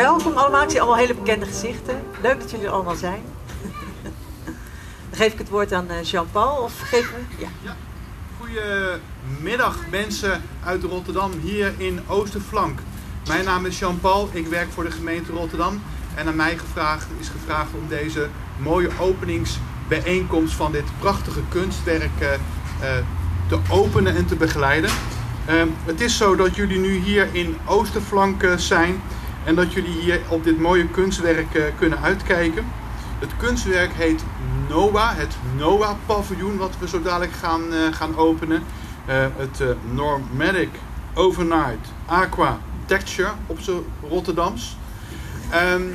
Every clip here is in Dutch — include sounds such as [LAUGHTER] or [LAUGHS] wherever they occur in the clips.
welkom allemaal. Ik zie allemaal hele bekende gezichten. Leuk dat jullie er allemaal zijn. Dan geef ik het woord aan eh, Jean-Paul. Of geef me... Ja. Goedemiddag mensen uit Rotterdam hier in Oosterflank. Mijn naam is Jean-Paul. Ik werk voor de gemeente Rotterdam. En aan mij gevraagd, is gevraagd om deze mooie openingsbijeenkomst van dit prachtige kunstwerk uh, te openen en te begeleiden. Uh, het is zo dat jullie nu hier in Oosterflank zijn en dat jullie hier op dit mooie kunstwerk uh, kunnen uitkijken. Het kunstwerk heet NOAA, het NOAA-paviljoen, wat we zo dadelijk gaan, uh, gaan openen. Uh, het Normatic Overnight Aqua Texture op z'n Rotterdams. Um,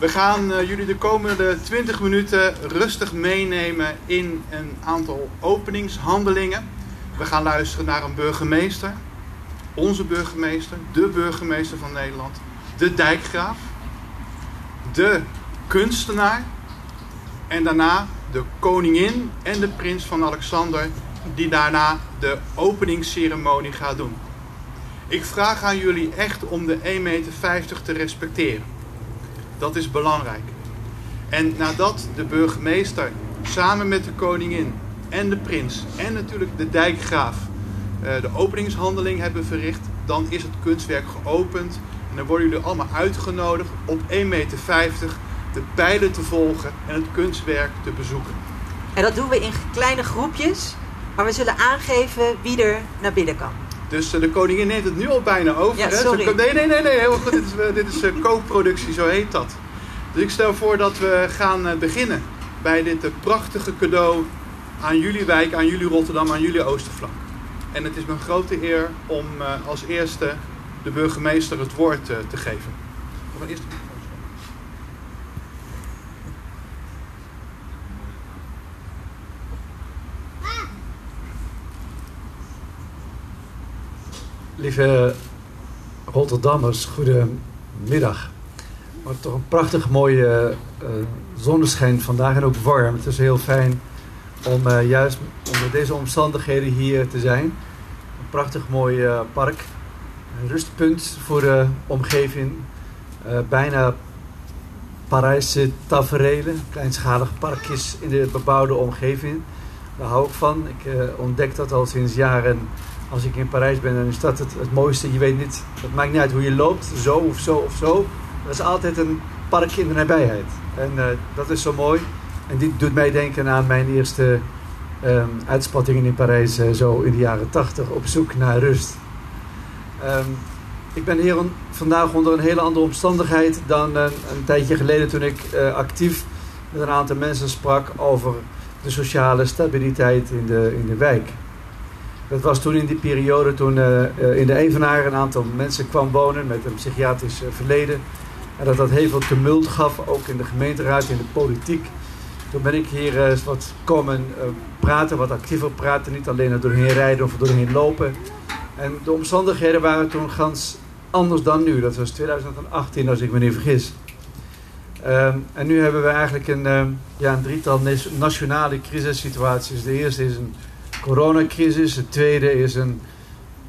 we gaan jullie de komende 20 minuten rustig meenemen in een aantal openingshandelingen. We gaan luisteren naar een burgemeester, onze burgemeester, de burgemeester van Nederland de dijkgraaf, de kunstenaar en daarna de koningin en de prins van Alexander die daarna de openingsceremonie gaat doen. Ik vraag aan jullie echt om de 1,50 meter te respecteren. Dat is belangrijk. En nadat de burgemeester samen met de koningin en de prins en natuurlijk de dijkgraaf eh, de openingshandeling hebben verricht, dan is het kunstwerk geopend en dan worden jullie allemaal uitgenodigd op 1,50 meter de pijlen te volgen en het kunstwerk te bezoeken. En dat doen we in kleine groepjes, maar we zullen aangeven wie er naar binnen kan. Dus uh, de koningin neemt het nu al bijna over. Ja, sorry. Hè? Nee, nee, nee, nee, heel goed. dit is, uh, dit is uh, co-productie, zo heet dat. Dus ik stel voor dat we gaan beginnen bij dit prachtige cadeau aan jullie wijk, aan jullie Rotterdam, aan jullie Oosterflank. En het is mijn grote eer om als eerste de burgemeester het woord uh, te geven. Eerst Lieve Rotterdammers, goedemiddag. Wat toch een prachtig mooie uh, zonneschijn vandaag en ook warm. Het is heel fijn om uh, juist onder deze omstandigheden hier te zijn. Een prachtig mooi park rustpunt voor de omgeving. Uh, bijna Parijse taferelen, kleinschalige parkjes in de bebouwde omgeving. Daar hou ik van. Ik uh, ontdek dat al sinds jaren. Als ik in Parijs ben, dan is dat het, het mooiste. Je weet niet, het maakt niet uit hoe je loopt, zo of zo of zo. Er is altijd een parkje in de nabijheid. En uh, dat is zo mooi. En dit doet mij denken aan mijn eerste um, uitspattingen in Parijs, zo in de jaren tachtig, op zoek naar rust. Um, ik ben hier vandaag onder een hele andere omstandigheid dan een, tijdje geleden toen ik uh, actief met een aantal mensen sprak over de sociale stabiliteit in de, in de wijk. Dat was toen in die periode toen uh, uh, in de Evenaar een aantal mensen kwam wonen met een psychiatrisch verleden. En dat dat heel veel tumult gaf, ook in de gemeenteraad, in de politiek. Toen ben ik hier wat komen praten, wat actiever praten. Niet alleen er doorheen rijden of doorheen lopen. En de omstandigheden waren toen gans anders dan nu. Dat was 2018, als ik me niet vergis. Um, en nu hebben we eigenlijk een, um, ja, een drietal nationale crisissituaties. De eerste is een coronacrisis. De tweede is een,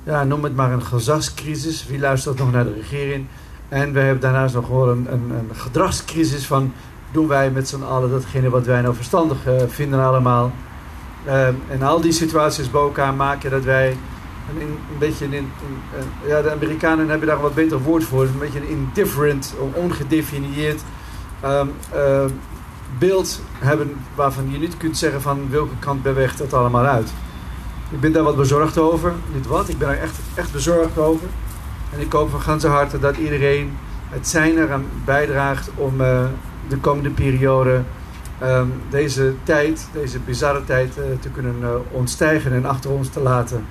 ja, noem het maar een gezagscrisis. Wie luistert nog naar de regering? En we hebben daarnaast nog gewoon een, een, gedragscrisis van... doen wij met z'n allen datgene wat wij nou verstandig uh, vinden allemaal. Um, en al die situaties bij elkaar maken dat wij een, een beetje een, een, ja, de Amerikanen hebben daar een wat beter woord voor. Een beetje een indifferent, ongedefinieerd um, uh, beeld hebben waarvan je niet kunt zeggen van welke kant beweegt dat allemaal uit. Ik ben daar wat bezorgd over. Niet wat, ik ben er echt, echt bezorgd over. En ik hoop van ganse harte dat iedereen het zijn eraan bijdraagt om uh, de komende periode um, deze tijd, deze bizarre tijd te kunnen ontstijgen en achter ons te laten.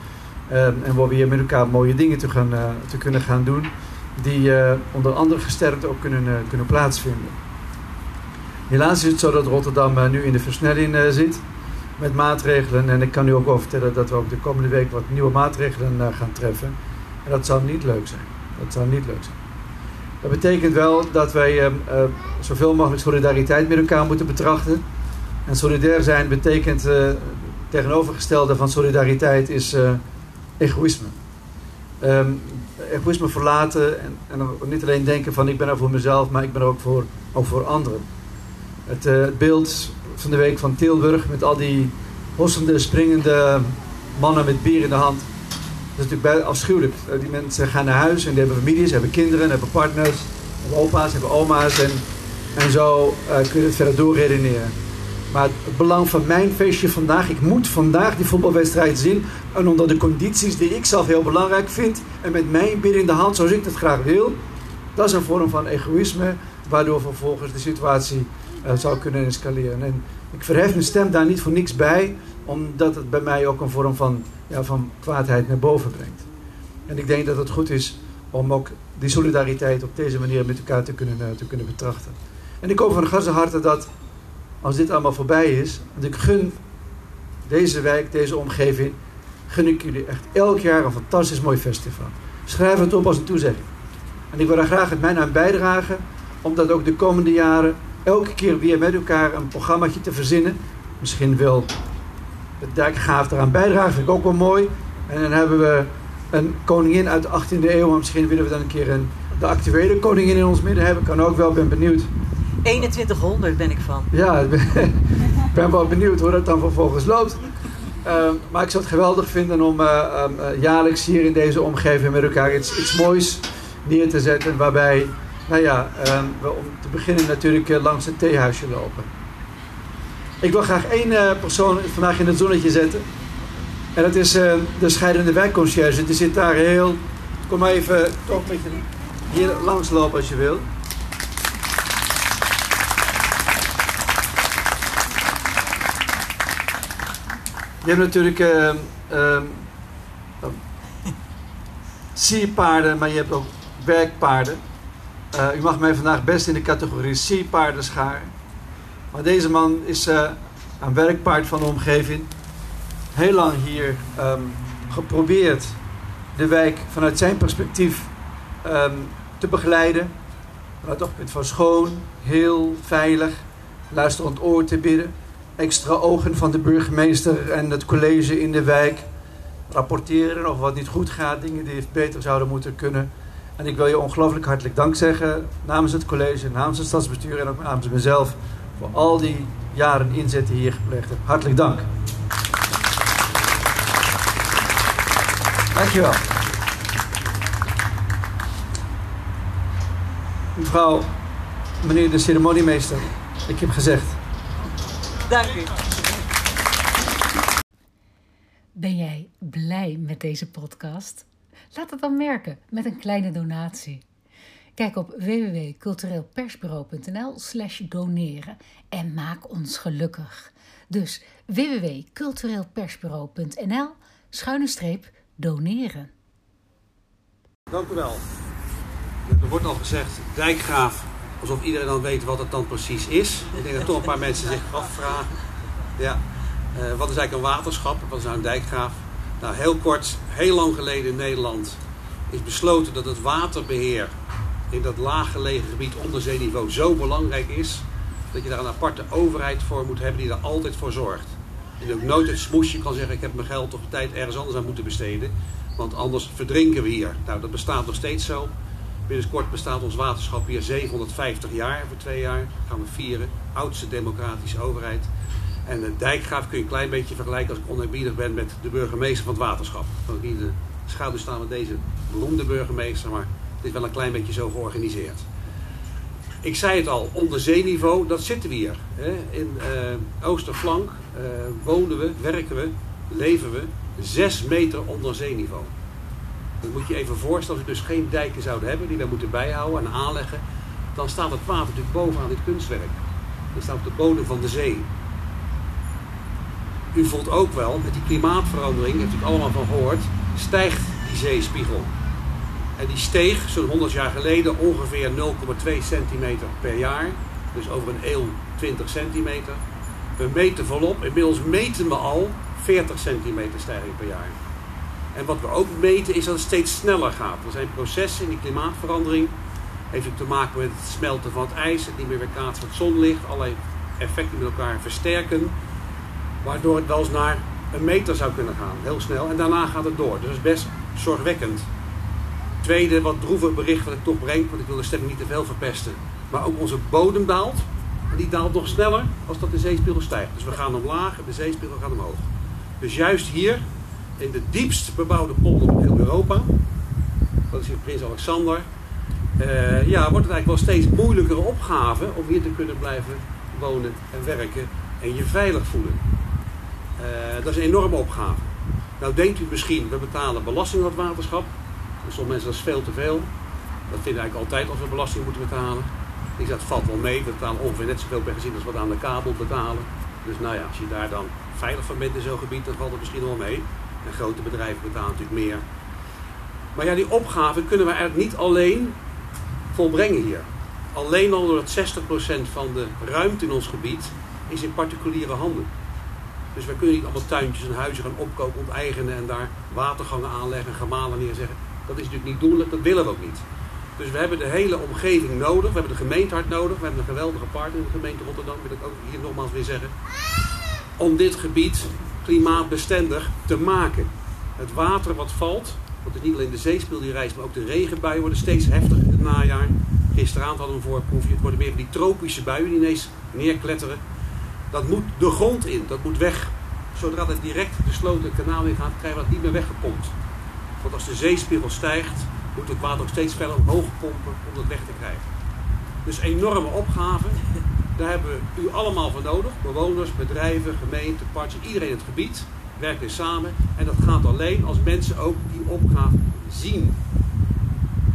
Um, en waar we hier met elkaar mooie dingen te, gaan, uh, te kunnen gaan doen. Die uh, onder andere gesterkt ook kunnen, uh, kunnen plaatsvinden. Helaas is het zo dat Rotterdam nu in de versnelling zit. Met maatregelen. En ik kan u ook wel vertellen dat we ook de komende week wat nieuwe maatregelen gaan treffen. En dat zou niet leuk zijn. Dat zou niet leuk zijn. Dat betekent wel dat wij zoveel mogelijk solidariteit met elkaar moeten betrachten. En solidair zijn betekent tegenovergestelde van solidariteit is egoïsme. Um, egoïsme verlaten en, en niet alleen denken van ik ben er voor mezelf, maar ik ben er ook voor, ook voor anderen. Het, eh, het beeld van de week van Tilburg met al die hossende, springende mannen met bier in de hand. Dat is natuurlijk afschuwelijk. Eh, die mensen gaan naar huis en die hebben families, hebben kinderen, hebben partners, hebben opa's, hebben oma's en, en zo uh, kun je het verder doorredeneren. Maar het belang van mijn feestje vandaag, ik moet vandaag die voetbalwedstrijd zien. En onder de condities die ik zelf heel belangrijk vind. En met mijn bier in de hand zoals ik het graag wil. Dat is een vorm van egoïsme. Waardoor vervolgens de situatie uh, zou kunnen escaleren. En ik verhef mijn stem daar niet voor niks bij. Omdat het bij mij ook een vorm van, ja, van kwaadheid naar boven brengt. En ik denk dat het goed is om ook die solidariteit op deze manier met elkaar te kunnen, uh, te kunnen betrachten. En ik hoop van ganse harte dat als dit allemaal voorbij is, want ik gun deze wijk, deze omgeving, gun ik jullie echt elk jaar een fantastisch mooi festival. Schrijf het op als een toezegging. En ik wil daar graag het mijn aan bijdragen, om dat ook de komende jaren elke keer weer met elkaar een programmaatje te verzinnen. Misschien wil het dijkgraaf eraan bijdragen, vind ik ook wel mooi. En dan hebben we een koningin uit de 18e eeuw, maar misschien willen we dan een keer een, de actuele koningin in ons midden hebben. Kan ook wel, ben benieuwd 2100 ben ik van. Ja, [LAUGHS] ik ben, wel benieuwd hoe dat dan vervolgens loopt. Uh, maar ik zou het geweldig vinden om uh, uh, jaarlijks hier in deze omgeving met elkaar iets, iets moois neer te zetten. Waarbij, nou ja, ehm, we om te beginnen natuurlijk eh, langs het theehuisje lopen. Ik wil graag één persoon vandaag in het zonnetje zetten. En dat is de scheidende wijkconciërge. Die zit daar heel... Kom maar even toch een beetje hier langs lopen als je wil. Je hebt natuurlijk [LAUGHS] uh, uh, sierpaarden, maar je hebt ook werkpaarden. Uh, u mag mij vandaag best in de categorie sierpaarden scharen. Maar deze man is uh, een werkpaard van de omgeving. Heel lang hier um, geprobeerd de wijk vanuit zijn perspectief um, te begeleiden. Vanuit het punt van schoon, heel veilig, luisterend oor te bidden extra ogen van de burgemeester en het college in de wijk. Rapporteren of wat niet goed gaat, dingen die beter zouden moeten kunnen. En ik wil je ongelooflijk hartelijk dank zeggen namens het college, namens het stadsbestuur en ook namens mezelf voor al die jaren inzet die hier gepleegd hebt. Hartelijk dank. Dankjewel. Mevrouw, meneer de ceremoniemeester, ik heb gezegd Dank u. Ben jij blij met deze podcast? Laat het dan merken met een kleine donatie. Kijk op www.cultureelpersbureau.nl/slash doneren en maak ons gelukkig. Dus www.cultureelpersbureau.nl schuine streep doneren. Dank u wel. Er wordt al gezegd, dijkgraaf alsof iedereen dan weet wat het dan precies is. Ik denk dat toch een paar mensen zich afvragen. Ja, uh, wat is eigenlijk een waterschap? Wat is nou een dijkgraaf? Nou, heel kort, heel lang geleden in Nederland is besloten dat het waterbeheer in dat laaggelegen gebied onder zeeniveau zo belangrijk is dat je daar een aparte overheid voor moet hebben die daar altijd voor zorgt. En ook nooit het smoesje kan zeggen: ik heb mijn geld of tijd ergens anders aan moeten besteden, want anders verdrinken we hier. Nou, dat bestaat nog steeds zo. Binnenkort bestaat ons waterschap hier 750 jaar. Voor twee jaar gaan we vieren. Oudste democratische overheid. En de dijkgraaf kun je een klein beetje vergelijken als ik oneerbiedig ben met de burgemeester van het waterschap. Ik kan niet de schouder staan met deze beroemde burgemeester, maar het is wel een klein beetje zo georganiseerd. Ik zei het al, onder zeeniveau, dat zitten we hier. In uh, Oosterflank uh, wonen we, werken we, leven we 6 meter onder zeeniveau. Dan moet je even voorstellen, als we dus geen dijken zouden hebben die we moeten bijhouden en aanleggen, dan staat het water natuurlijk bovenaan dit kunstwerk. Dat staat op de bodem van de zee. U voelt ook wel, met die klimaatverandering, heeft u allemaal van gehoord, stijgt die zeespiegel. En die steeg zo'n 100 jaar geleden ongeveer 0,2 centimeter per jaar. Dus over een eeuw 20 centimeter. We meten volop. Inmiddels meten we al 40 centimeter stijging per jaar. En wat we ook meten is dat het steeds sneller gaat. Er zijn processen in die klimaatverandering. Heeft ook te maken met het smelten van het ijs, het niet meer weerkaatsen van het zonlicht, allerlei effecten met elkaar versterken. Waardoor het wel eens naar een meter zou kunnen gaan, heel snel. En daarna gaat het door. Dus dat is best zorgwekkend. Tweede, wat droevig bericht wat ik toch breng, want ik wil de stemming niet te veel verpesten. Maar ook onze bodem daalt. En die daalt nog sneller als dat de zeespiegel stijgt. Dus we gaan omlaag en de zeespiegel gaat omhoog. Dus juist hier, in de diepst bebouwde polder van heel Europa, dat is Prins Alexander, uh, ja, wordt het eigenlijk wel steeds moeilijkere opgave om hier te kunnen blijven wonen en werken en je veilig voelen. Uh, dat is een enorme opgave. Nou denkt u misschien, we betalen belasting op het waterschap. En sommige mensen dat is veel te veel. Dat vinden eigenlijk altijd als we belasting moeten betalen. Ik zeg, het valt wel mee. We betalen ongeveer net zoveel per gezin als wat aan de kabel betalen. Dus nou ja, als je daar dan veilig van bent in zo'n gebied, dan valt het misschien wel mee. En grote bedrijven betalen natuurlijk meer. Maar ja, die opgave kunnen we eigenlijk niet alleen volbrengen hier. Alleen al doordat 60% van de ruimte in ons gebied is in particuliere handen. Dus wij kunnen niet allemaal tuintjes en huizen gaan opkopen, onteigenen en daar watergangen aanleggen en gemalen neerzetten. Dat is natuurlijk niet doellijk, dat willen we ook niet. Dus we hebben de hele omgeving nodig. We hebben de gemeente hard nodig. We hebben een geweldige partner in de gemeente Rotterdam, wil ik ook hier nogmaals weer zeggen. Om dit gebied klimaatbestendig te maken. Het water wat valt, want het niet alleen de zeespil die reist, maar ook de regenbuien worden steeds heftiger in het najaar. Gisteravond hadden we een voorproefje. Het worden meer die tropische buien die ineens neerkletteren. Dat moet de grond in, dat moet weg. Zodra het direct de sloten kanaal in gaat, krijgen we dat niet meer weggepompt. Want als de zeespiegel stijgt, moet het water ook steeds verder omhoog pompen om dat weg te krijgen. Dus enorme opgave. Daar hebben we u allemaal voor nodig. Bewoners, bedrijven, gemeenten, partners, iedereen in het gebied werkt weer samen. En dat gaat alleen als mensen ook die opgave zien.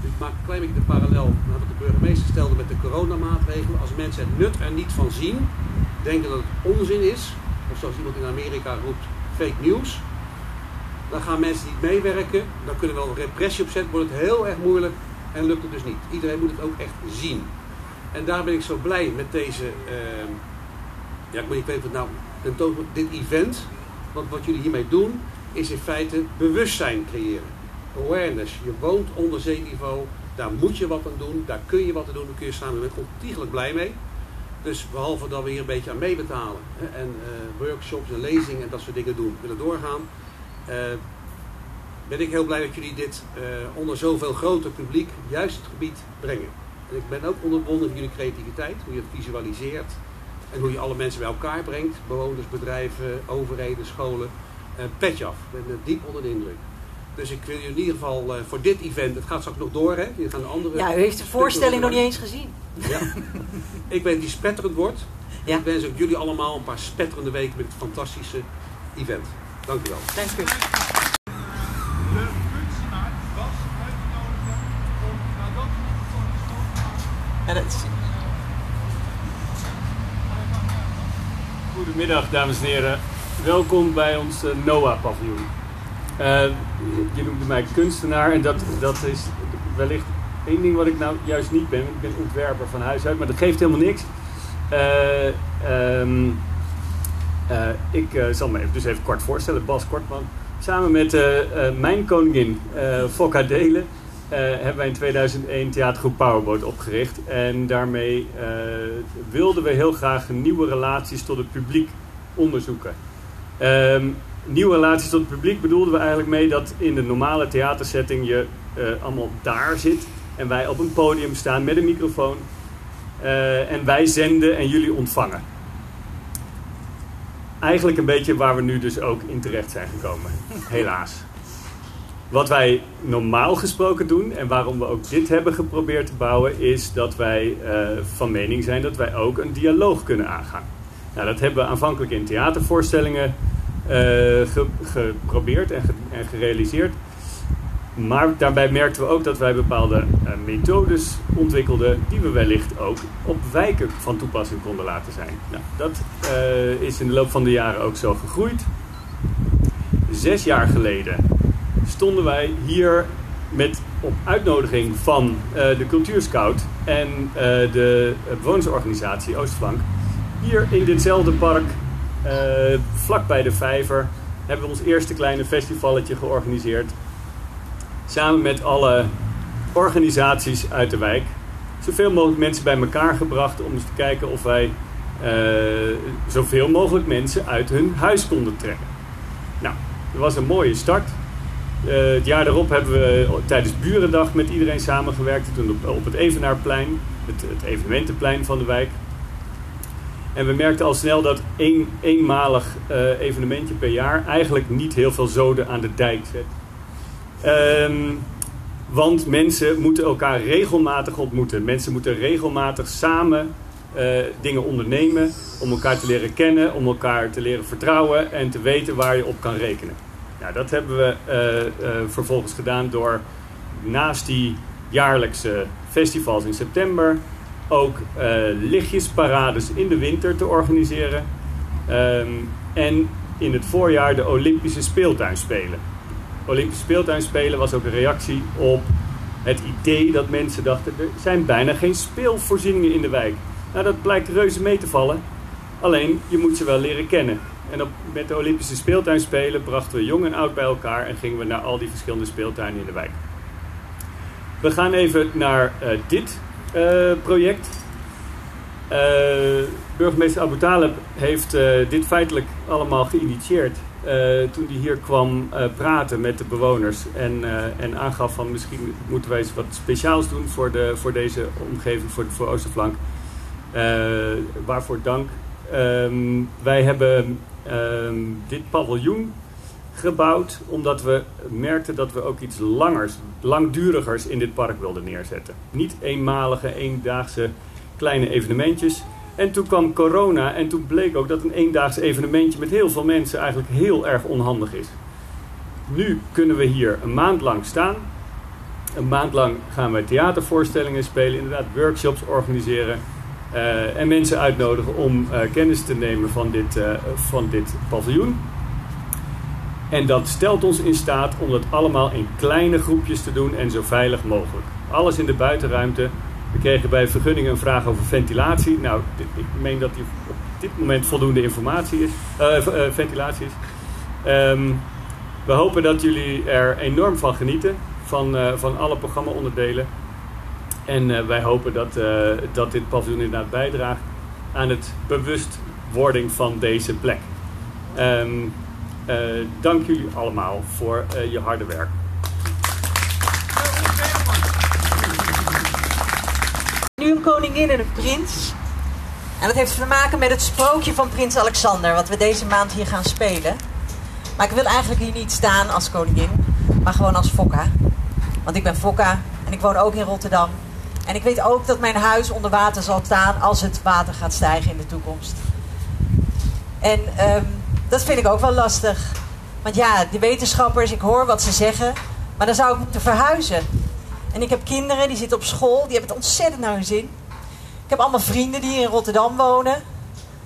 Ik maak een klein beetje de parallel naar wat de burgemeester stelde met de coronamaatregelen. Als mensen het nut er niet van zien, denken dat het onzin is, of zoals iemand in Amerika roept, fake news, dan gaan mensen niet meewerken. Dan kunnen we wel repressie opzetten, wordt het heel erg moeilijk en lukt het dus niet. Iedereen moet het ook echt zien. En daar ben ik zo blij met deze, uh, ja, ik weet niet nou, dit event. Want wat jullie hiermee doen, is in feite bewustzijn creëren. Awareness. Je woont onder zeeniveau, daar moet je wat aan doen, daar kun je wat aan doen, daar kun je samen met ontiegelijk blij mee. Dus behalve dat we hier een beetje aan meebetalen hè, en uh, workshops en lezingen en dat soort dingen doen, willen doorgaan, uh, ben ik heel blij dat jullie dit uh, onder zoveel groter publiek juist het gebied brengen. En ik ben ook onderbonden van jullie creativiteit, hoe je het visualiseert en hoe je alle mensen bij elkaar brengt. Bewoners, bedrijven, overheden, scholen. Uh, petje af. Ik ben diep onder de indruk. Dus ik wil je in ieder geval uh, voor dit event, het gaat straks nog door hè, je gaan andere Ja, u heeft de voorstelling nog niet eens gezien. Ja. [LAUGHS] ik ben die spetterend wordt. Ja. Ik wens ook jullie allemaal een paar spetterende weken met het fantastische event. Dank u wel. Dank u. De kunstenaar was uitgenodigd om nadat Ja, dat is... Goedemiddag dames en heren. Welkom bij ons uh, NOAH-paviljoen. Uh, je noemde mij kunstenaar en dat, dat is wellicht één ding wat ik nou juist niet ben. Ik ben ontwerper van huis uit, maar dat geeft helemaal niks. Uh, um, ik zal me even, dus even kort voorstellen. Bas Kortman. Samen met mijn koningin Fokka Delen hebben wij in 2001 theatergroep Powerboat opgericht. En daarmee wilden we heel graag nieuwe relaties tot het publiek onderzoeken. Um, nieuwe relaties tot het publiek bedoelden we eigenlijk mee dat in de normale theatersetting je uh, allemaal daar zit en wij op een podium staan met een microfoon uh, en wij zenden en jullie ontvangen. Eigenlijk een beetje waar we nu dus ook in terecht zijn gekomen, [LAUGHS] helaas. Wat wij normaal gesproken doen en waarom we ook dit hebben geprobeerd te bouwen, is dat wij uh, van mening zijn dat wij ook een dialoog kunnen aangaan. Nou, dat hebben we aanvankelijk in theatervoorstellingen ge, geprobeerd en, ge, en, gerealiseerd. Maar daarbij merkten we ook dat wij bepaalde uh, methodes ontwikkelden die we wellicht ook op wijken van toepassing konden laten zijn. Nou, dat is in de loop van de jaren ook zo gegroeid. Zes jaar geleden stonden wij hier met op uitnodiging van de Cultuurscout en de bewonersorganisatie Oostflank hier in ditzelfde park, uh, vlak bij de vijver, hebben we ons eerste kleine festivalletje georganiseerd. Samen met alle organisaties uit de wijk. Zoveel mogelijk mensen bij elkaar gebracht om eens te kijken of wij uh, zoveel mogelijk mensen uit hun huis konden trekken. Nou, dat was een mooie start. Eh, het jaar daarop hebben we tijdens Burendag met iedereen samengewerkt. Toen op, op het Evenaarplein, het, het evenementenplein van de wijk. En we merkten al snel dat één eenmalig eh, evenementje per jaar eigenlijk niet heel veel zoden aan de dijk zet. Ehm, want mensen moeten elkaar regelmatig ontmoeten. Mensen moeten regelmatig samen eh, dingen ondernemen om elkaar te leren kennen, om elkaar te leren vertrouwen en te weten waar je op kan rekenen. Nou, dat hebben we uh, vervolgens gedaan door naast die jaarlijkse festivals in september ook lichtjesparades in de winter te organiseren. Um, en in het voorjaar de Olympische speeltuinspelen. Olympische speeltuinspelen was ook een reactie op het idee dat mensen dachten... er zijn bijna geen speelvoorzieningen in de wijk. Nou, dat blijkt reuze mee te vallen. Alleen, je moet ze wel leren kennen. En op, met de Olympische speeltuinspelen brachten we jong en oud bij elkaar... en gingen we naar al die verschillende speeltuinen in de wijk. We gaan even naar uh, dit uh, project. Uh, burgemeester Abu Talib heeft dit feitelijk allemaal geïnitieerd... Toen hij hier kwam praten met de bewoners en, en aangaf van misschien moeten wij eens wat speciaals doen voor, de, voor deze omgeving, voor, voor Oosterflank. waarvoor dank. Um, wij hebben dit paviljoen gebouwd omdat we merkten dat we ook iets langers, langdurigers in dit park wilden neerzetten. Niet eenmalige, eendaagse kleine evenementjes. En toen kwam corona en toen bleek ook dat een eendaags evenementje met heel veel mensen eigenlijk heel erg onhandig is. Nu kunnen we hier een maand lang staan. Een maand lang gaan we theatervoorstellingen spelen, inderdaad workshops organiseren. Uh, en mensen uitnodigen om uh, kennis te nemen van dit, uh, van dit paviljoen. En dat stelt ons in staat om dat allemaal in kleine groepjes te doen en zo veilig mogelijk. Alles in de buitenruimte, we kregen bij vergunningen een vraag over ventilatie. Nou, ik meen dat die op dit moment voldoende informatie is, ventilatie is. Um, we hopen dat jullie er enorm van genieten, van, van alle programma-onderdelen. En wij hopen dat, dat dit paviljoen inderdaad bijdraagt aan het bewustwording van deze plek. Um, dank jullie allemaal voor je harde werk. Nu een koningin en een prins. En dat heeft te maken met het sprookje van prins Alexander, wat we deze maand hier gaan spelen. Maar ik wil eigenlijk hier niet staan als koningin, maar gewoon als Fokka. Want ik ben Fokka en ik woon ook in Rotterdam. En ik weet ook dat mijn huis onder water zal staan als het water gaat stijgen in de toekomst. En um, dat vind ik ook wel lastig. Want ja, de wetenschappers, ik hoor wat ze zeggen, maar dan zou ik moeten verhuizen. En ik heb kinderen, die zitten op school, die hebben het ontzettend naar hun zin. Ik heb allemaal vrienden die hier in Rotterdam wonen.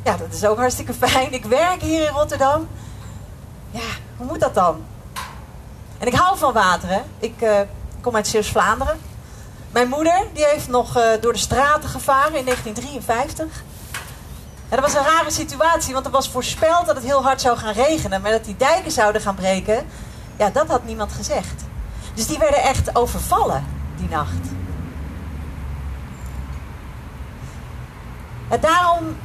Ja, dat is ook hartstikke [LAUGHS] fijn. Ik werk hier in Rotterdam. Ja, hoe moet dat dan? En ik hou van water, hè. Ik uh, kom uit Zeeuws-Vlaanderen. Mijn moeder, die heeft nog uh, door de straten gevaren in 1953. En dat was een rare situatie, want er was voorspeld dat het heel hard zou gaan regenen. Maar dat die dijken zouden gaan breken, ja, dat had niemand gezegd. Dus die werden echt overvallen die nacht. En daarom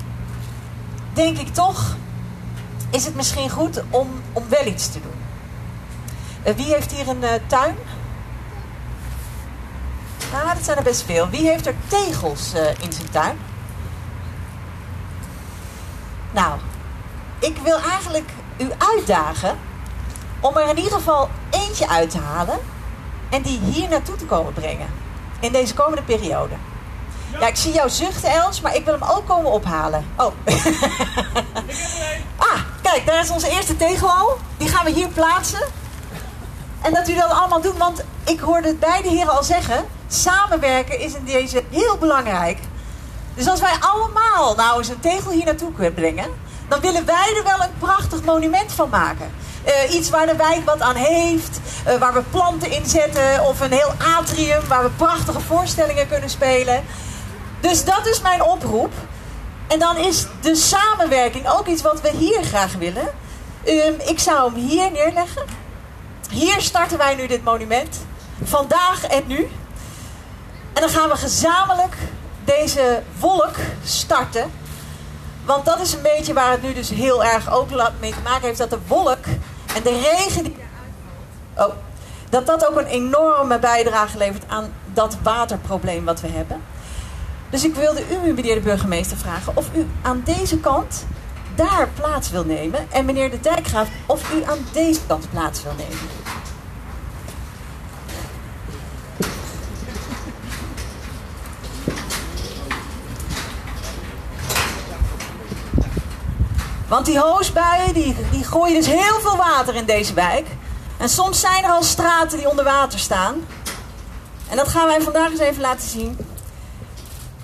denk ik toch, is het misschien goed om, om wel iets te doen. Uh, wie heeft hier een uh, tuin? Nou, dat zijn er best veel. Wie heeft er tegels uh, in zijn tuin? Nou, ik wil eigenlijk u uitdagen om er in ieder geval eentje uit te halen en die hier naartoe te komen brengen. In deze komende periode. Ja, ik zie jou zuchten, Els, maar ik wil hem ook komen ophalen. Oh. [LAUGHS] ah, kijk, daar is onze eerste tegel al. Die gaan we hier plaatsen. En dat u dat allemaal doet, want ik hoorde beide heren al zeggen... samenwerken is in deze heel belangrijk. Dus als wij allemaal nou eens een tegel hier naartoe kunnen brengen... dan willen wij er wel een prachtig monument van maken. Uh, iets waar de wijk wat aan heeft. Uh, waar we planten in zetten. Of een heel atrium waar we prachtige voorstellingen kunnen spelen. Dus dat is mijn oproep. En dan is de samenwerking ook iets wat we hier graag willen. Um, ik zou hem hier neerleggen. Hier starten wij nu dit monument. Vandaag en nu. En dan gaan we gezamenlijk deze wolk starten. Want dat is een beetje waar het nu dus heel erg ook mee te maken heeft. Dat de wolk en de regen die... Oh. dat dat ook een enorme bijdrage levert aan dat waterprobleem wat we hebben. Dus ik wilde u, meneer de burgemeester, vragen of u aan deze kant daar plaats wil nemen. En meneer de Dijkgraaf, of u aan deze kant plaats wil nemen. Want die hoosbuien die, die gooien dus heel veel water in deze wijk. En soms zijn er al straten die onder water staan. En dat gaan wij vandaag eens even laten zien.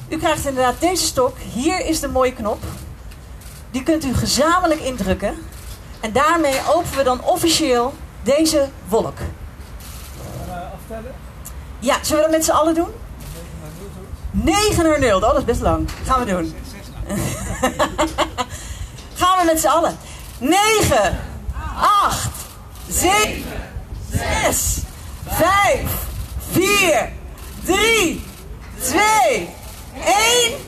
U krijgt inderdaad deze stok. Hier is de mooie knop. Die kunt u gezamenlijk indrukken. En daarmee openen we dan officieel deze wolk. Ja, zullen we dat met z'n allen doen? 9 naar 0. Oh, dat is best lang. Gaan we doen. Gaan we met z'n allen. 9, 8, 7, 6, 5, 4, 3, 2, 1.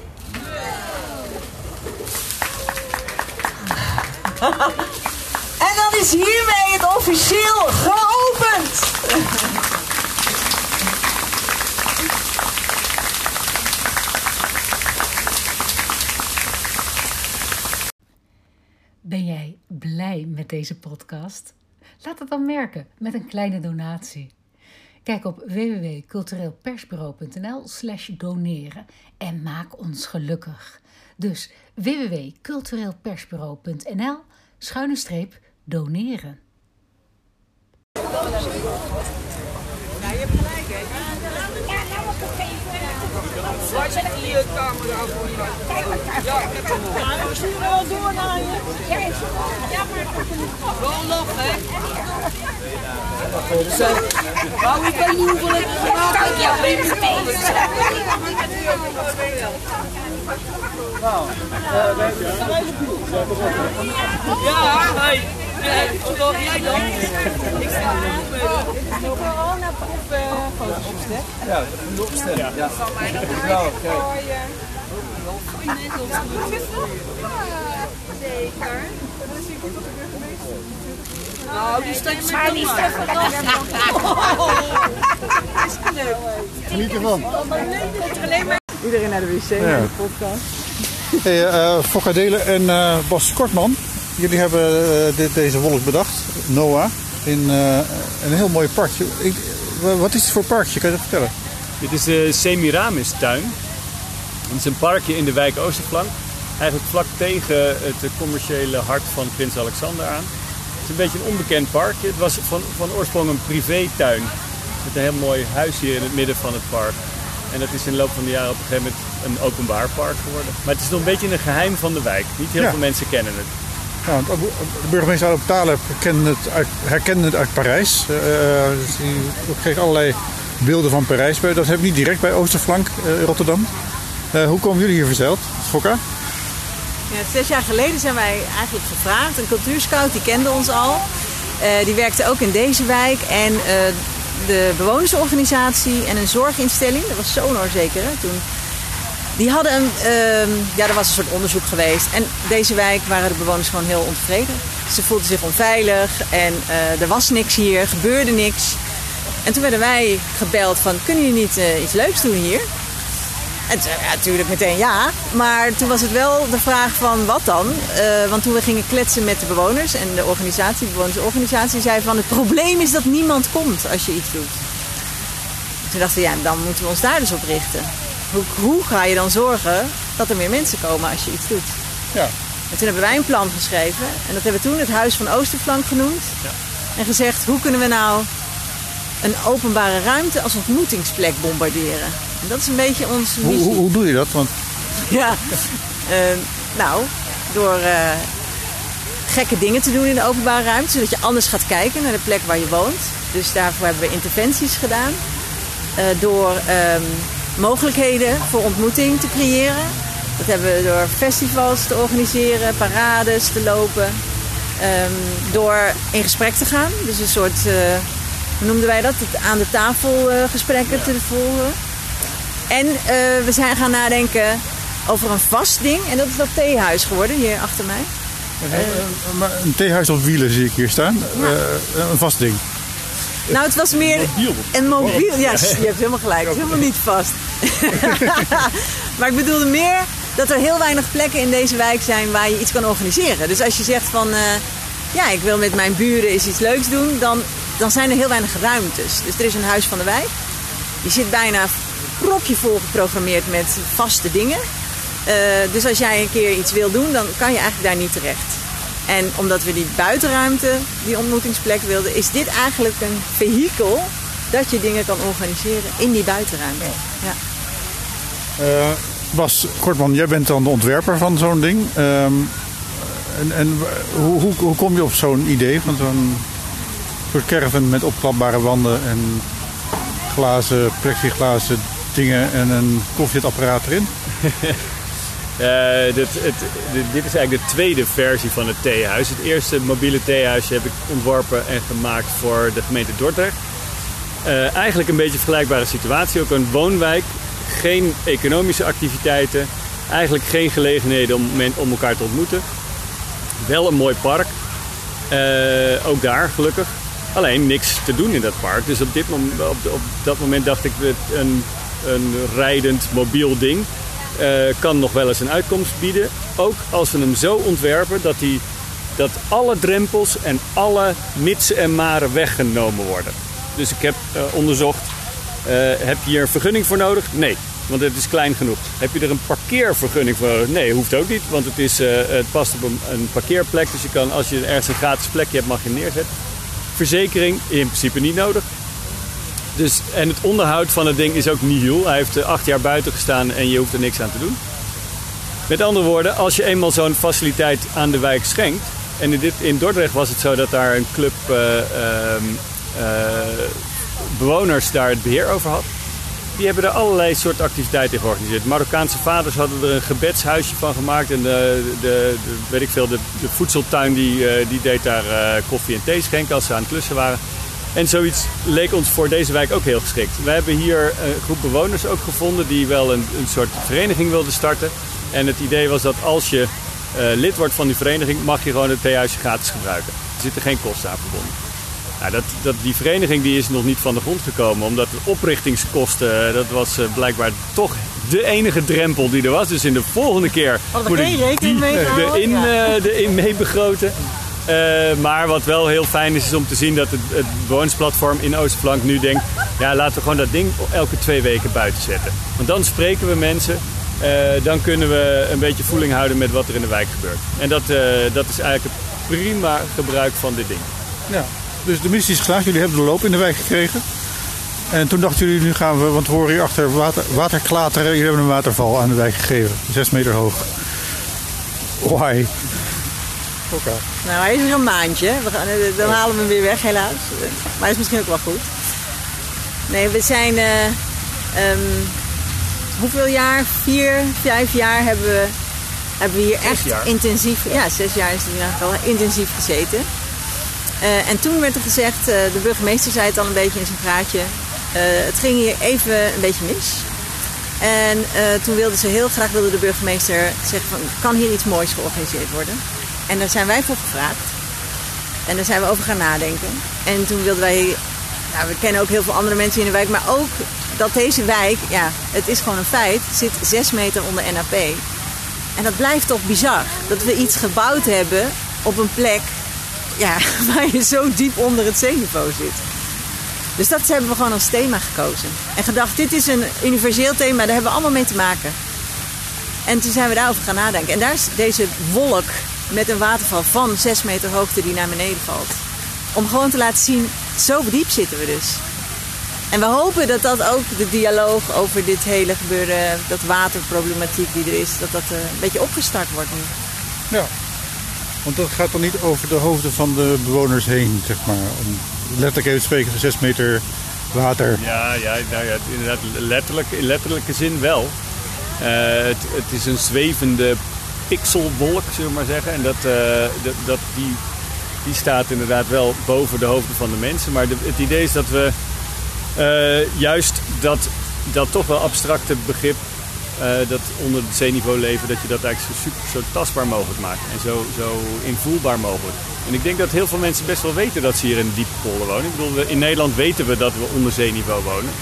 En dan is hiermee het officieel geopend. Ben jij blij met deze podcast? Laat het dan merken met een kleine donatie. Kijk op www.cultureelpersbureau.nl/slash doneren en maak ons gelukkig. Dus www.cultureelpersbureau.nl schuine streep doneren. Waar zit die eh, camera voor je? Ja, ik heb hem. Ja, we sturen wel door naar je. Ja, maar... Wel nog, hè? Nou, ik weet niet hoeveel ik gemaakt heb. Ja, weet ik Ja, hey. Wat doe jij dan? Ik sta de coronaproef foto's opstellen. Ja, dat opstellen. Ja. Zal mij dat Nou, kijk. Zeker. Nou, die steekt maar niet Is gelukt. Geniet ervan. Iedereen naar de wc, Ja. de podcast. Hey, eh Fokka Delen en eh, Bas Kortman. Jullie hebben eh, dit, deze wolk bedacht, Noah, in eh, een heel mooi parkje. Ik, wa- wat is het voor parkje? Kan je dat vertellen? Dit is de Semiramis tuin. Het is een parkje in de wijk Oosterflank. Eigenlijk vlak tegen het commerciële hart van Prins Alexander aan. Het is een beetje een onbekend parkje. Het was van, van oorsprong een privétuin. Met een heel mooi huis hier in het midden van het park. En dat is in de loop van de jaren op een gegeven moment een openbaar park geworden. Maar het is nog een beetje een geheim van de wijk. Niet heel Ja. veel mensen kennen het. Ja, want de burgemeester Alop Taleb kende het uit, herkende het uit Parijs. Eh, dus die kreeg allerlei beelden van Parijs. Dat heb ik niet direct bij Oosterflank eh, Rotterdam. Eh, hoe komen jullie hier verzeild, Fokka? Ja, zes jaar geleden zijn wij eigenlijk gevraagd. Een cultuurscout, die kende ons al. Eh, die werkte ook in deze wijk. En eh, de bewonersorganisatie en een zorginstelling, dat was Sonor zeker hè, toen. Die hadden een, ehm, ja, er was een soort onderzoek geweest. En deze wijk waren de bewoners gewoon heel ontevreden. Ze voelden zich onveilig en eh, er was niks hier, gebeurde niks. En toen werden wij gebeld van, kunnen jullie niet eh, iets leuks doen hier? En toen, ja, natuurlijk meteen ja. Maar toen was het wel de vraag van wat dan? Eh, want toen we gingen kletsen met de bewoners en de organisatie, de bewonersorganisatie, zei van het probleem is dat niemand komt als je iets doet. Toen dachten we, ja, dan moeten we ons daar dus op richten. Hoe, ga je dan zorgen dat er meer mensen komen als je iets doet? Ja. En toen hebben wij een plan geschreven. En dat hebben we toen het Huis van Oosterflank genoemd. En gezegd, hoe kunnen we nou een openbare ruimte als ontmoetingsplek bombarderen? En dat is een beetje onze Hoe, missie. hoe, hoe doe je dat? Want [LAUGHS] Ja, eh, nou, door eh, gekke dingen te doen in de openbare ruimte, zodat je anders gaat kijken naar de plek waar je woont. Dus daarvoor hebben we interventies gedaan. Eh, door ehm, mogelijkheden voor ontmoeting te creëren. Dat hebben we door festivals te organiseren, parades te lopen. Ehm, door in gesprek te gaan. Dus een soort, eh, hoe noemden wij dat? Het aan de tafel eh, gesprekken te voeren. En eh, we zijn gaan nadenken over een vast ding. En dat is dat theehuis geworden, hier achter mij. maar een theehuis op wielen zie ik hier staan. Eh, een vast ding. Nou, het was meer Mobiel. een mobiel. Ja, je hebt helemaal gelijk. Het is helemaal niet vast. [LAUGHS] maar ik bedoelde meer dat er heel weinig plekken in deze wijk zijn waar je iets kan organiseren. Dus als je zegt van, eh, ja, ik wil met mijn buren eens iets leuks doen, dan, dan zijn er heel weinig ruimtes. Dus er is een huis van de wijk. Die zit bijna propje vol geprogrammeerd met vaste dingen. Eh, dus als jij een keer iets wil doen, dan kan je eigenlijk daar niet terecht. En omdat we die buitenruimte, die ontmoetingsplek wilden, is dit eigenlijk een vehikel dat je dingen kan organiseren in die buitenruimte. Ja. Eh, Bas Kortman, jij bent dan de ontwerper van zo'n ding. Ehm, en en hoe, hoe, kom je op zo'n idee van zo'n soort met opklapbare wanden en glazen, plexiglazen dingen en een koffiezetapparaat erin? [LAUGHS] Eh, dit, het, dit, is eigenlijk de tweede versie van het theehuis. Het eerste mobiele theehuisje heb ik ontworpen en gemaakt voor de gemeente Dordrecht. Eh, eigenlijk een beetje vergelijkbare situatie. Ook een woonwijk, geen economische activiteiten, eigenlijk geen gelegenheden om, om elkaar te ontmoeten. Wel een mooi park, Eh, ook daar gelukkig. Alleen niks te doen in dat park. Dus op, dit mom- op, op dat moment dacht ik, een, een rijdend mobiel ding eh, kan nog wel eens een uitkomst bieden. Ook als we hem zo ontwerpen dat, die, dat alle drempels en alle mitsen en maren weggenomen worden. Dus ik heb eh, onderzocht, heb je hier een vergunning voor nodig? Nee, want het is klein genoeg. Heb je er een parkeervergunning voor nodig? Nee, hoeft ook niet, want het, is, eh, het past op een, parkeerplek. Dus je kan, als je ergens een gratis plekje hebt, mag je neerzetten. Verzekering, in principe niet nodig. Dus, en het onderhoud van het ding is ook nihil. Hij heeft eh, acht jaar buiten gestaan en je hoeft er niks aan te doen. Met andere woorden, als je eenmaal zo'n faciliteit aan de wijk schenkt. En in, dit, in Dordrecht was het zo dat daar een club eh, ehm, eh, bewoners daar het beheer over had. Die hebben er allerlei soorten activiteiten georganiseerd. Marokkaanse vaders hadden er een gebedshuisje van gemaakt. En de, de, de weet ik veel, de, de voedseltuin die, eh, die deed daar eh, koffie en thee schenken als ze aan het klussen waren. En zoiets leek ons voor deze wijk ook heel geschikt. We hebben hier een groep bewoners ook gevonden die wel een, een soort vereniging wilden starten. En het idee was dat als je eh, lid wordt van die vereniging, mag je gewoon het theehuisje gratis gebruiken. Er zitten geen kosten aan verbonden. Nou, dat, dat, die vereniging die is nog niet van de grond gekomen, omdat de oprichtingskosten, eh, dat was eh, blijkbaar toch de enige drempel die er was. Dus in de volgende keer we moet ik rekening mee [LAUGHS] Ja. eh, erin mee begroten. Eh, maar wat wel heel fijn is, is om te zien dat het, het bewonersplatform in Oostflank nu denkt... ja, laten we gewoon dat ding elke twee weken buiten zetten. Want dan spreken we mensen, eh, dan kunnen we een beetje voeling houden met wat er in de wijk gebeurt. En dat, eh, dat is eigenlijk het prima gebruik van dit ding. Ja. Dus de missie is geslaagd. Jullie hebben de loop in de wijk gekregen. En toen dachten jullie, nu gaan we, want we horen hier achter water, waterklateren. Jullie hebben een waterval aan de wijk gegeven. Zes meter hoog. Why? Oké. Nou, hij is weer een maandje. We gaan, eh, dan halen we hem weer weg, helaas. Maar dat is misschien ook wel goed. Nee, we zijn... eh, ehm, hoeveel jaar? Vier, vijf jaar hebben we, hebben we hier echt jaar. intensief... Ja, zes jaar is het in ieder geval intensief gezeten. Eh, en toen werd er gezegd, eh, de burgemeester zei het al een beetje in zijn praatje... eh, het ging hier even een beetje mis. En toen wilde ze heel graag wilde de burgemeester zeggen van kan hier iets moois georganiseerd worden. En daar zijn wij voor gevraagd. En daar zijn we over gaan nadenken. En toen wilden wij, nou we kennen ook heel veel andere mensen in de wijk, maar ook dat deze wijk, ja, het is gewoon een feit, zit zes meter onder NAP. En dat blijft toch bizar. Dat we iets gebouwd hebben op een plek ja, [LAUGHS] waar je zo diep onder het zeeniveau zit. Dus dat hebben we gewoon als thema gekozen. En gedacht, dit is een universeel thema, daar hebben we allemaal mee te maken. En toen zijn we daarover gaan nadenken. En daar is deze wolk met een waterval van 6 meter hoogte die naar beneden valt. Om gewoon te laten zien, zo diep zitten we dus. En we hopen dat dat ook de dialoog over dit hele gebeuren, dat waterproblematiek die er is, dat dat eh, een beetje opgestart wordt nu. Ja. Want dat gaat dan niet over de hoofden van de bewoners heen, zeg maar. Om letterlijk even spreken 6 meter water. Ja, ja, nou ja inderdaad, letterlijk, in letterlijke zin wel. Eh, het, is een zwevende pixelwolk, zullen we maar zeggen. En dat, eh, dat, dat, die, die staat inderdaad wel boven de hoofden van de mensen. Maar het idee is dat we eh, juist dat, dat toch wel abstracte begrip eh, dat onder het zeeniveau leven, dat je dat eigenlijk zo, super, tastbaar mogelijk maakt. En zo, zo invoelbaar mogelijk. En ik denk dat heel veel mensen best wel weten dat ze hier in de diepe polder wonen. Ik bedoel, in Nederland weten we dat we onder zeeniveau wonen.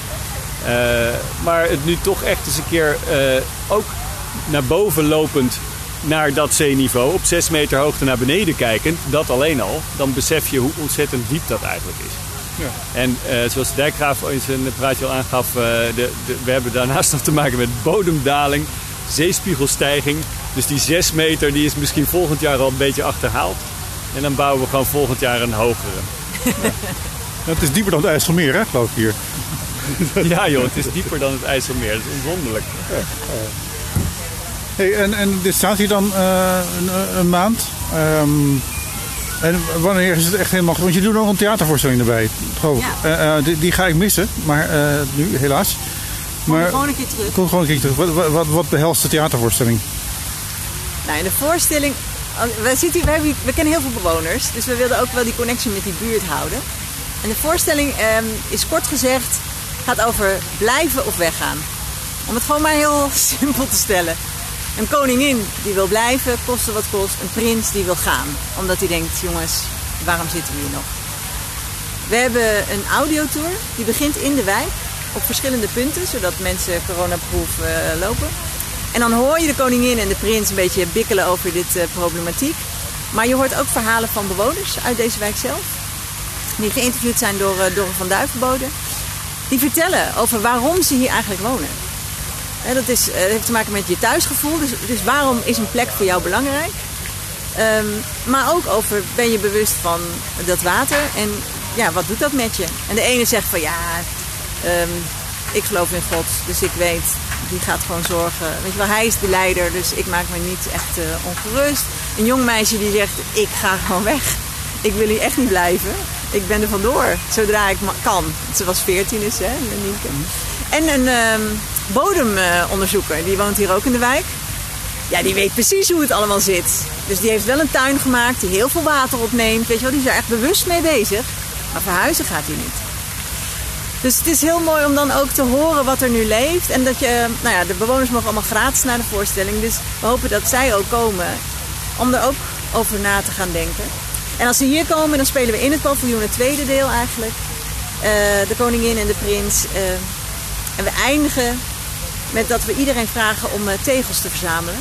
Uh, maar het nu toch echt eens een keer uh, ook naar boven lopend naar dat zeeniveau, op 6 meter hoogte naar beneden kijkend, dat alleen al, dan besef je hoe ontzettend diep dat eigenlijk is. Ja. En uh, zoals Dijkgraaf in zijn praatje al aangaf, de, de, we hebben daarnaast [LAUGHS] nog te maken met bodemdaling, zeespiegelstijging. Dus die 6 meter die is misschien volgend jaar al een beetje achterhaald. En dan bouwen we gewoon volgend jaar een hogere. Ja. Het is dieper dan het IJsselmeer, hè, geloof ik hier. [LAUGHS] ja joh, het is dieper dan het IJsselmeer. Dat is onwonderlijk. Ja. Hey, en, en dit staat hier dan uh, een, een, maand. Um, en wanneer is het echt helemaal... Want je doet nog een theatervoorstelling erbij, geloof. Ja. Uh, die, die, ga ik missen, maar nu helaas. Kom maar, gewoon een keer terug. Kom gewoon een keer terug. Wat, wat, wat behelst de theatervoorstelling? Nou, in de voorstelling... We, zitten, we, hebben, we kennen heel veel bewoners, dus we wilden ook wel die connectie met die buurt houden. En de voorstelling um, is kort gezegd gaat over blijven of weggaan. Om het gewoon maar heel [LAUGHS] simpel te stellen. Een koningin die wil blijven, koste wat kost. Een prins die wil gaan. Omdat hij denkt, jongens, waarom zitten we hier nog? We hebben een audiotour. Die begint in de wijk. Op verschillende punten, zodat mensen coronaproof uh, lopen. En dan hoor je de koningin en de prins een beetje bikkelen over dit uh, problematiek. Maar je hoort ook verhalen van bewoners uit deze wijk zelf. Die geïnterviewd zijn door uh, van Duivenbode die vertellen over waarom ze hier eigenlijk wonen. Dat, is, eh, heeft te maken met je thuisgevoel. Dus, dus waarom is een plek voor jou belangrijk? Um, maar ook over ben je bewust van dat water en ja, wat doet dat met je? En de ene zegt van ja, um, ik geloof in God, dus ik weet, die gaat gewoon zorgen. Weet je wel, hij is de leider, dus ik maak me niet echt uh, ongerust. Een jong meisje die zegt, ik ga gewoon weg. Ik wil hier echt niet blijven ik ben er vandoor, zodra ik kan. Ze was 14 is, hè, Nienke. En een um, bodemonderzoeker, die woont hier ook in de wijk. Ja, die weet precies hoe het allemaal zit. Dus die heeft wel een tuin gemaakt die heel veel water opneemt. Weet je wel, die is echt bewust mee bezig. Maar verhuizen gaat hij niet. Dus het is heel mooi om dan ook te horen wat er nu leeft. En dat je, nou ja, de bewoners mogen allemaal gratis naar de voorstelling. Dus we hopen dat zij ook komen om er ook over na te gaan denken. En als ze hier komen, dan spelen we in het paviljoen het tweede deel eigenlijk. Uh, de koningin en de prins. En we eindigen met dat we iedereen vragen om uh, tegels te verzamelen.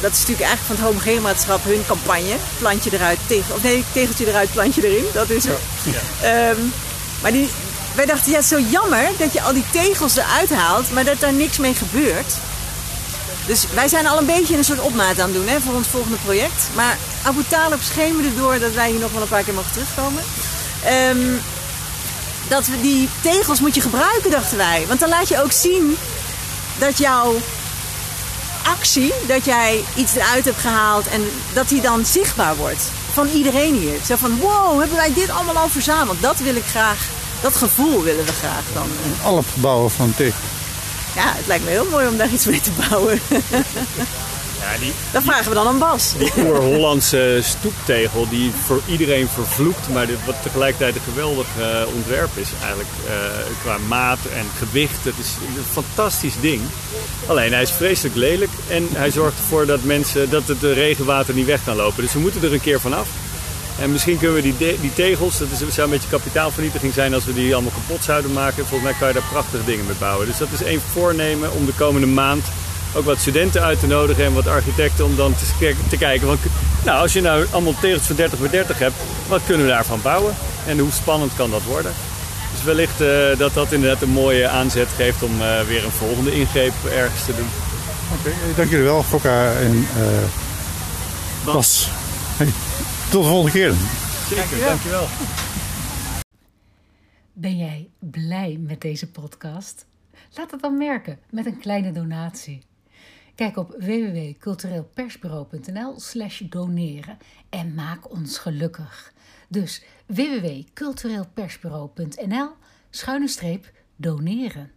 dat is natuurlijk eigenlijk van het homogeenmaatschap hun campagne. Plantje eruit, tegel, of nee, tegeltje eruit, plantje erin. Dat is het. Ja. Um, maar die, wij dachten, ja, zo jammer dat je al die tegels eruit haalt, maar dat daar niks mee gebeurt. Dus wij zijn al een beetje een soort opmaat aan het doen hè, voor ons volgende project. Maar Abu Talib schemerde door dat wij hier nog wel een paar keer mogen terugkomen. Um, dat we die tegels moet je gebruiken, dachten wij. Want dan laat je ook zien dat jouw actie, dat jij iets eruit hebt gehaald en dat die dan zichtbaar wordt van iedereen hier. Zo van, wow, hebben wij dit allemaal al verzameld? Dat wil ik graag, dat gevoel willen we graag dan. Alle gebouwen van tegels ja, het lijkt me heel mooi om daar iets mee te bouwen. [LAUGHS] Ja, die, Dan vragen we dan een Bas. Die oer-Hollandse stoeptegel die voor iedereen vervloekt, maar wat tegelijkertijd een geweldig uh, ontwerp is eigenlijk. Uh, qua maat en gewicht. Het is een fantastisch ding. Alleen hij is vreselijk lelijk en hij zorgt ervoor dat, mensen, dat het regenwater niet weg kan lopen. Dus we moeten er een keer vanaf. En misschien kunnen we die, die tegels, dat is, zou een beetje kapitaalvernietiging zijn als we die allemaal kapot zouden maken. Volgens mij kan je daar prachtige dingen mee bouwen. Dus dat is één voornemen om de komende maand ook wat studenten uit te nodigen en wat architecten om dan te, te kijken. Want, nou, als je nou allemaal tegels van 30 bij 30 hebt, wat kunnen we daarvan bouwen? En hoe spannend kan dat worden? Dus wellicht uh, dat dat inderdaad een mooie aanzet geeft om uh, weer een volgende ingreep ergens te doen. Oké, okay, dank jullie wel, Fokka en uh, Bas. Hey. Tot de volgende keer. Zeker, dankjewel. Ben jij blij met deze podcast? Laat het dan merken met een kleine donatie. Kijk op www.cultureelpersbureau.nl slash doneren en maak ons gelukkig. Dus www.cultureelpersbureau.nl schuine streep doneren.